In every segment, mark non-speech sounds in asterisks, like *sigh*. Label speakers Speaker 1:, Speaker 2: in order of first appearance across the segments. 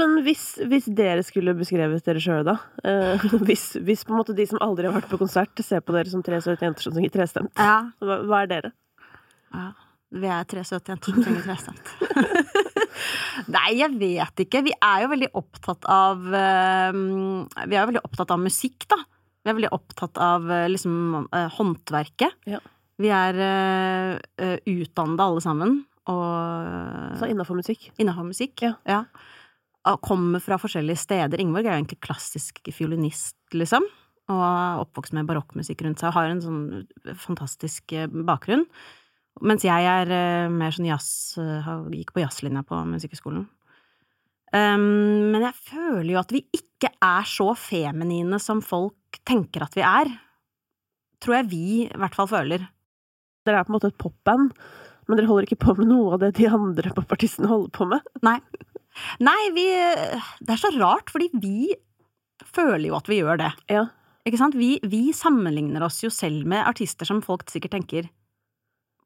Speaker 1: Men hvis, hvis dere skulle beskrevet dere sjøl, da eh, *laughs* hvis, hvis på en måte de som aldri har vært på konsert, ser på dere som tre søte jenter som synger trestemt,
Speaker 2: Ja.
Speaker 1: hva, hva er dere?
Speaker 2: ja. Vi er tre søte jenter som trenger trestemt. *laughs* Nei, jeg vet ikke. Vi er jo veldig opptatt av uh, Vi er jo veldig opptatt av musikk, da. Vi er veldig opptatt av uh, liksom uh, håndverket.
Speaker 1: Ja.
Speaker 2: Vi er uh, utdannede alle sammen, og
Speaker 1: Så innafor musikk?
Speaker 2: Innafor musikk.
Speaker 1: Ja.
Speaker 2: Og Kommer fra forskjellige steder. Ingeborg er jo egentlig klassisk fiolinist, liksom. Og er oppvokst med barokkmusikk rundt seg og har en sånn fantastisk eh, bakgrunn. Mens jeg er eh, mer sånn jazz eh, Gikk på jazzlinja på Musikkhøgskolen. Um, men jeg føler jo at vi ikke er så feminine som folk tenker at vi er. Tror jeg vi i hvert fall føler.
Speaker 1: Dere er på en måte et popband, men dere holder ikke på med noe av det de andre popartistene holder på med.
Speaker 2: Nei. Nei, vi Det er så rart, fordi vi føler jo at vi gjør det.
Speaker 1: Ja.
Speaker 2: Ikke sant? Vi, vi sammenligner oss jo selv med artister som folk sikkert tenker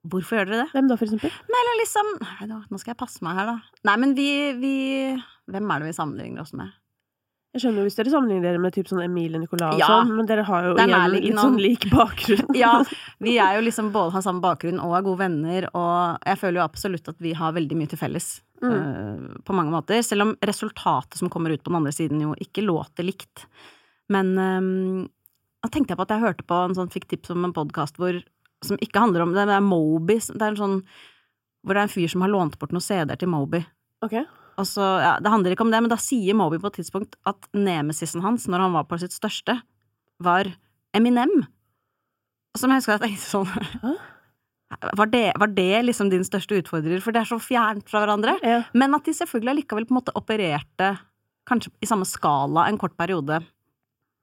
Speaker 2: Hvorfor gjør dere det?
Speaker 1: Hvem da, for eksempel?
Speaker 2: Nei, eller liksom Nå skal jeg passe meg her, da. Nei, men vi, vi Hvem er det vi sammenligner oss med?
Speaker 1: Jeg skjønner jo hvis dere sammenligner dere med typ sånn Emilie Nicolas og sånn, men dere har jo igjen litt sånn lik bakgrunn. *laughs*
Speaker 2: Ja, vi er jo liksom både har samme bakgrunn og er gode venner, og jeg føler jo absolutt at vi har veldig mye til felles.
Speaker 1: Mm.
Speaker 2: eh, på mange måter. Selv om resultatet som kommer ut på den andre siden jo ikke låter likt. Men um, da tenkte jeg på at jeg hørte på en sånn fikk tips om en podkast som ikke handler om det, det er Moby. Det er en sånn hvor det er en fyr som har lånt bort noen CD-er til Moby.
Speaker 1: Okay.
Speaker 2: Og så, ja, Det handler ikke om det, men da sier Moby på et tidspunkt at nemesisen hans, når han var på sitt største, var Eminem. Som jeg husker at jeg tenkte sånn? Var det, var det liksom din største utfordrer? For det er så fjernt fra hverandre.
Speaker 1: Ja.
Speaker 2: Men at de selvfølgelig allikevel på en måte opererte kanskje i samme skala en kort periode.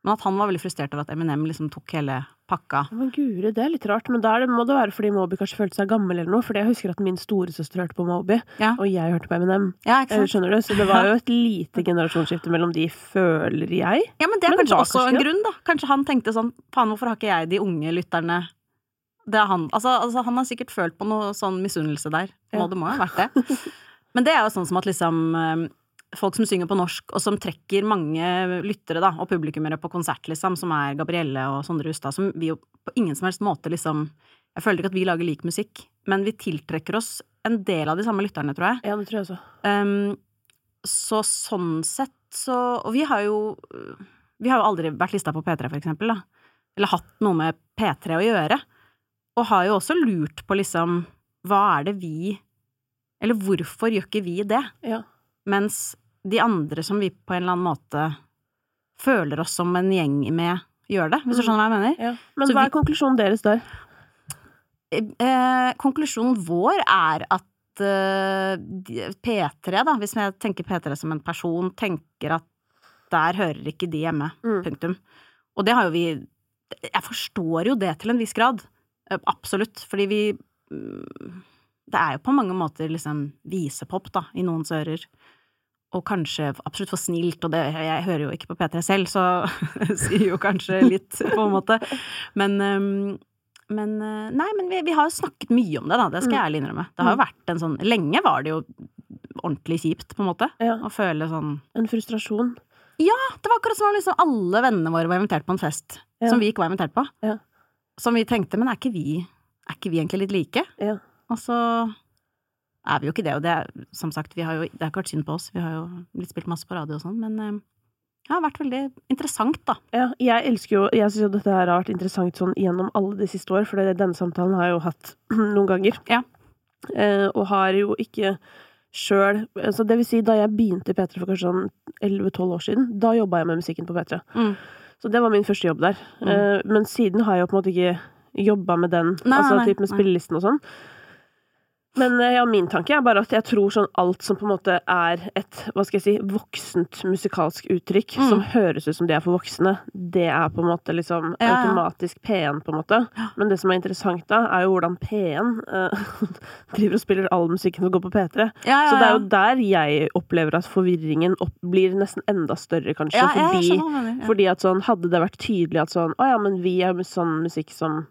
Speaker 2: Men at han var veldig frustrert over at Eminem liksom tok hele pakka.
Speaker 1: Men guri, det er litt rart. Men da må det være fordi Moby kanskje følte seg gammel eller noe. Fordi jeg husker at min storesøster hørte på Moby,
Speaker 2: Ja.
Speaker 1: og jeg hørte på Eminem.
Speaker 2: Ja,
Speaker 1: Eh? Skjønner du? Så det var jo et *laughs* lite generasjonsskifte mellom de, føler jeg.
Speaker 2: Ja, men det er
Speaker 1: Men
Speaker 2: kanskje også
Speaker 1: kanskje
Speaker 2: en grunn, da. Kanskje han tenkte sånn faen, hvorfor har ikke jeg de unge lytterne Det er han. Altså, altså han har sikkert følt på noe sånn misunnelse der.
Speaker 1: Ja.
Speaker 2: Må, det må jo ha vært det. *laughs* Men det er jo sånn som at liksom eh, Folk som synger på norsk, og som trekker mange lyttere da, og publikummere på konsert, liksom, som er Gabrielle og Sondre Hustad, som vi jo på ingen som helst måte liksom Jeg føler ikke at vi lager lik musikk, men vi tiltrekker oss en del av de samme lytterne, tror jeg.
Speaker 1: Ja, det tror jeg også.
Speaker 2: Um, så sånn sett så Og vi har jo Vi har jo aldri vært lista på P3, for eksempel, da. Eller hatt noe med P3 å gjøre. Og har jo også lurt på liksom Hva er det vi Eller hvorfor gjør ikke vi det?
Speaker 1: Ja.
Speaker 2: Mens de andre som vi på en eller annen måte føler oss som en gjeng med, gjør det. Hvis du
Speaker 1: Mm.
Speaker 2: skjønner hva jeg mener?
Speaker 1: ja. Men
Speaker 2: Så
Speaker 1: hva
Speaker 2: vi-
Speaker 1: er konklusjonen deres der?
Speaker 2: Eh, konklusjonen vår er at eh, P3, da, hvis jeg tenker P3 som en person, tenker at der hører ikke de hjemme.
Speaker 1: Mm.
Speaker 2: Punktum. Og det har jo vi Jeg forstår jo det til en viss grad. Eh, Absolutt. Fordi vi mm, Det er jo på mange måter liksom visepop, da, i noens ører. Og kanskje absolutt for snilt, og det Jeg hører jo ikke på P3 selv, så *laughs* sier jo kanskje litt, på en måte. Men ehm, men eh, nei, men vi, vi har jo snakket mye om det, da. Det skal jeg ærlig innrømme. Det har jo vært en sånn Lenge var det jo ordentlig kjipt, på en måte.
Speaker 1: Ja.
Speaker 2: Å føle sånn
Speaker 1: En frustrasjon? Ja!
Speaker 2: Det var akkurat som om liksom alle vennene våre var invitert på en fest
Speaker 1: Ja.
Speaker 2: som vi ikke var invitert på.
Speaker 1: Ja.
Speaker 2: Som vi tenkte, men er ikke vi Er ikke vi egentlig litt like?
Speaker 1: Ja.
Speaker 2: Og så er vi jo ikke det, og det er som sagt, vi har jo Det har ikke vært synd på oss, vi har jo blitt spilt masse på radio og sånn, men eh, det har vært veldig interessant, da.
Speaker 1: Ja, jeg elsker jo Jeg syns jo dette her har vært interessant sånn gjennom alle de siste år, for denne samtalen har jeg jo hatt *clears throat* noen ganger.
Speaker 2: Ja.
Speaker 1: Eh, og har jo ikke sjøl altså Det vil si, da jeg begynte i P3 for kanskje sånn 11-12 år siden, da jobba jeg med musikken på P3.
Speaker 2: Mm.
Speaker 1: Så det var min første jobb der.
Speaker 2: Mm.
Speaker 1: Eh, men siden har jeg jo på en måte ikke jobba med den,
Speaker 2: Nei,
Speaker 1: altså
Speaker 2: nei,
Speaker 1: typ med spillelisten og sånn. Men eh, ja, min tanke er bare at jeg tror sånn alt som på en måte er et, hva skal jeg si, voksent musikalsk uttrykk,
Speaker 2: Mm.
Speaker 1: som høres ut som det er for voksne, det er på en måte liksom
Speaker 2: Ja, ja.
Speaker 1: automatisk P1, på en måte. Men det som er interessant da, er jo hvordan P1 eh, *laughs* driver og spiller all musikken som går på P3.
Speaker 2: Ja,
Speaker 1: Så det er jo der jeg opplever at forvirringen opp, blir nesten enda større, kanskje. fordi
Speaker 2: mener,
Speaker 1: fordi at sånn, hadde det vært tydelig at sånn, å ja, men vi er sånn musikk som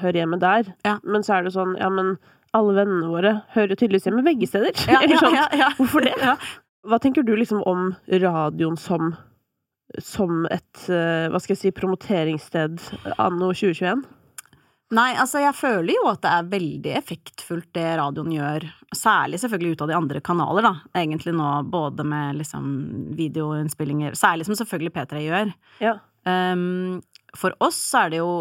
Speaker 1: hører hjemme der.
Speaker 2: Ja.
Speaker 1: Men så er det sånn, ja, men alle vennene våre hører jo tydeligvis hjemme begge steder.
Speaker 2: Ja, *laughs*
Speaker 1: sånn,
Speaker 2: ja, ja.
Speaker 1: hvorfor det?
Speaker 2: Ja.
Speaker 1: Hva tenker du liksom om radioen som, som et, eh, hva skal jeg si, promoteringssted anno 2021?
Speaker 2: Nei, altså jeg føler jo at det er veldig effektfullt det radioen gjør, særlig selvfølgelig ut av de andre kanaler, da, egentlig nå, både med liksom videoinnspillinger, særlig som selvfølgelig P3 gjør.
Speaker 1: Ja.
Speaker 2: Um, for oss så er det jo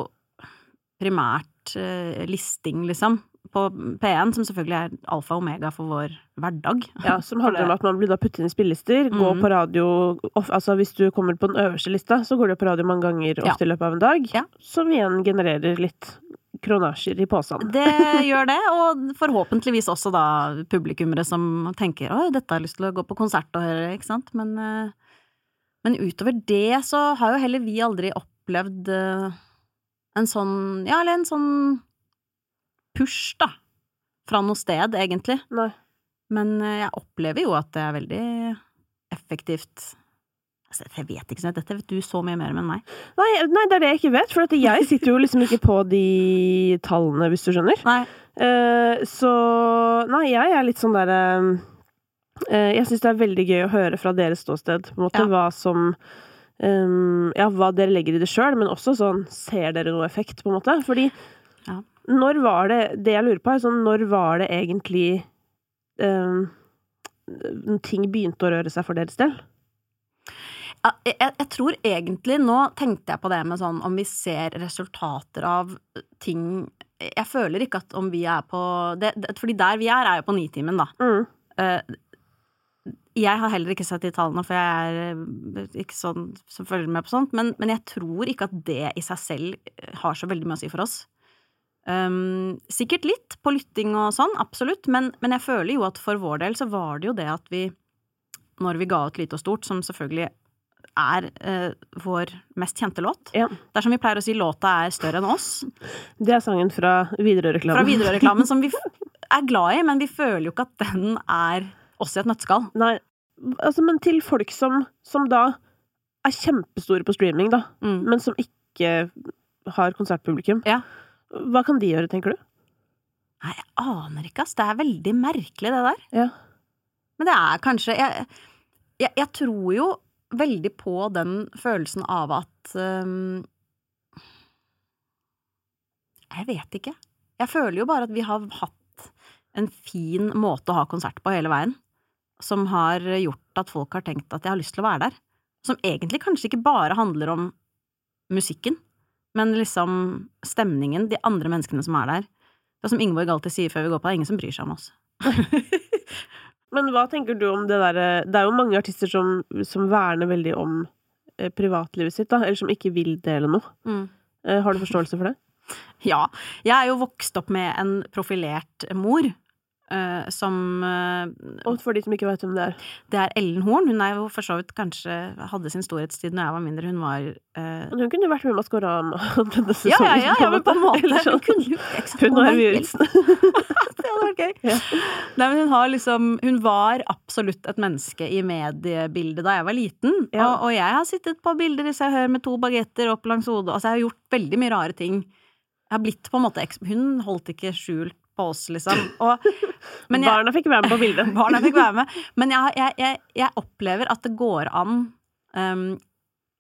Speaker 2: primært uh, listing, liksom, på P1, som selvfølgelig er alfa og omega for vår hverdag.
Speaker 1: Ja, som handler om at man blir da puttet inn i spillelister, mm. gå på radio Altså hvis du kommer på den øverste lista, så går du på radio mange ganger ofte ja. i løpet av en dag,
Speaker 2: ja.
Speaker 1: som igjen genererer litt kronasjer i posen.
Speaker 2: Det *laughs* gjør det, og forhåpentligvis også da publikummere som tenker 'oi, dette har jeg lyst til å gå på konsert og høre', ikke sant, men, eh, men utover det så har jo heller vi aldri opplevd eh, en sånn, ja, eller en sånn push, da, fra noe sted, egentlig.
Speaker 1: Nei.
Speaker 2: Men eh, jeg opplever jo at det er veldig effektivt Altså, jeg vet ikke, dette vet du så mye mer om enn meg.
Speaker 1: Nei, nei, det er det jeg ikke vet, for jeg sitter jo liksom ikke på de tallene, hvis du skjønner.
Speaker 2: Nei.
Speaker 1: Uh, så nei, jeg er litt sånn derre uh, Jeg syns det er veldig gøy å høre fra deres ståsted, på en måte, ja. hva som um, Ja, hva dere legger i det sjøl, men også sånn Ser dere noe effekt, på en måte? Fordi. Når var det Det jeg lurer på, er sånn Når var det egentlig um, ting begynte å røre seg for deres del?
Speaker 2: Jeg, jeg, tror egentlig Nå tenkte jeg på det med sånn om vi ser resultater av ting Jeg føler ikke at om vi er på det, det, Fordi der vi er, er jo på Nitimen, da.
Speaker 1: Mm.
Speaker 2: Uh, jeg har heller ikke sett de tallene, for jeg er eh, ikke sånn som følger med på sånt, men, men, jeg tror ikke at det i seg selv har så veldig mye å si for oss. Um, sikkert litt på lytting og sånn, absolutt, men, men jeg føler jo at for vår del så var det jo det at vi, når vi ga ut Lite og Stort, som selvfølgelig er uh, vår mest kjente låt.
Speaker 1: Ja.
Speaker 2: Det er som vi pleier å si, låta er større enn oss.
Speaker 1: Det er sangen fra Widerøe-reklamen.
Speaker 2: Fra Widerøe-reklamen, som vi er glad i, men vi føler jo ikke at den er oss i et nøtteskall.
Speaker 1: Nei, altså, men til folk som, som da er kjempestore på streaming, da,
Speaker 2: mm.
Speaker 1: men som ikke har konsertpublikum,
Speaker 2: ja.
Speaker 1: Hva kan de gjøre, tenker du?
Speaker 2: Nei, jeg aner ikke, ass. Det er veldig merkelig, det der.
Speaker 1: Ja.
Speaker 2: Men det er kanskje jeg, jeg, jeg tror jo veldig på den følelsen av at um, Jeg vet ikke. Jeg føler jo bare at vi har hatt en fin måte å ha konsert på hele veien, som har gjort at folk har tenkt at jeg har lyst til å være der. Som egentlig kanskje ikke bare handler om musikken, men liksom stemningen, de andre menneskene som er der. Det er som Ingeborg alltid sier før vi går på, det er ingen som bryr seg om oss. *laughs*
Speaker 1: Men hva tenker du om det derre Det er jo mange artister som, som verner veldig om eh, privatlivet sitt, da, eller som ikke vil dele noe.
Speaker 2: Mm.
Speaker 1: Eh, har du forståelse for det?
Speaker 2: Ja. Jeg er jo vokst opp med en profilert mor. Uh, som uh,
Speaker 1: Og for de som ikke vet hvem det er?
Speaker 2: Det er Ellen Horn. Hun er jo for så vidt kanskje hadde sin storhetstid når jeg var mindre. Hun var uh,
Speaker 1: hun kunne vært med i Maskorama *laughs*
Speaker 2: denne sesongen. Ja, ja, ja, ja men på en måte.
Speaker 1: Sånn.
Speaker 2: Hun kunne jo
Speaker 1: Hun og Juritzen. *laughs*
Speaker 2: det hadde vært gøy. Ja. Nei, men hun har liksom Hun var absolutt et menneske i mediebildet da jeg var liten.
Speaker 1: Ja.
Speaker 2: Og, og, jeg har sittet på bilder i Se og Hør med to bagetter opp langs hodet. Altså, jeg har gjort veldig mye rare ting. Jeg har blitt på en måte Hun holdt ikke skjult på oss, liksom. Og, *laughs*
Speaker 1: jeg, barna fikk være med på bildet. *laughs*
Speaker 2: barna fikk være med. Men jeg, jeg, jeg, opplever at det går an um,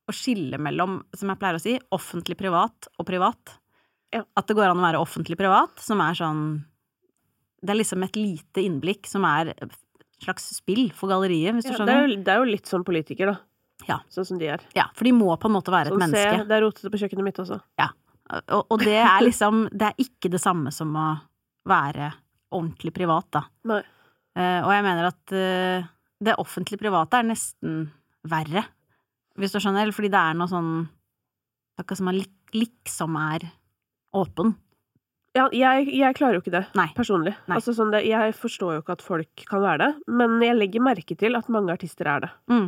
Speaker 2: å skille mellom, som jeg pleier å si, offentlig-privat og privat.
Speaker 1: Ja.
Speaker 2: At det går an å være offentlig-privat, som er sånn Det er liksom et lite innblikk som er et slags spill for galleriet, hvis
Speaker 1: ja,
Speaker 2: du skjønner.
Speaker 1: Det er, jo, det er jo litt sånn politiker, da.
Speaker 2: Ja.
Speaker 1: Sånn som de er.
Speaker 2: Ja, for de må på en måte være
Speaker 1: sånn,
Speaker 2: et menneske.
Speaker 1: Se, det er rotete på kjøkkenet mitt også.
Speaker 2: Ja. Og, og, det er liksom Det er ikke det samme som å være ordentlig privat, da.
Speaker 1: Nei.
Speaker 2: Uh, og jeg mener at uh, det offentlig-private er nesten verre, hvis du skjønner, fordi det er noe sånn Akkurat som man liksom er åpen.
Speaker 1: Ja, jeg, jeg, klarer jo ikke det,
Speaker 2: Nei.
Speaker 1: personlig.
Speaker 2: Nei.
Speaker 1: Altså, sånn det, jeg forstår jo ikke at folk kan være det, men jeg legger merke til at mange artister er det.
Speaker 2: Mm.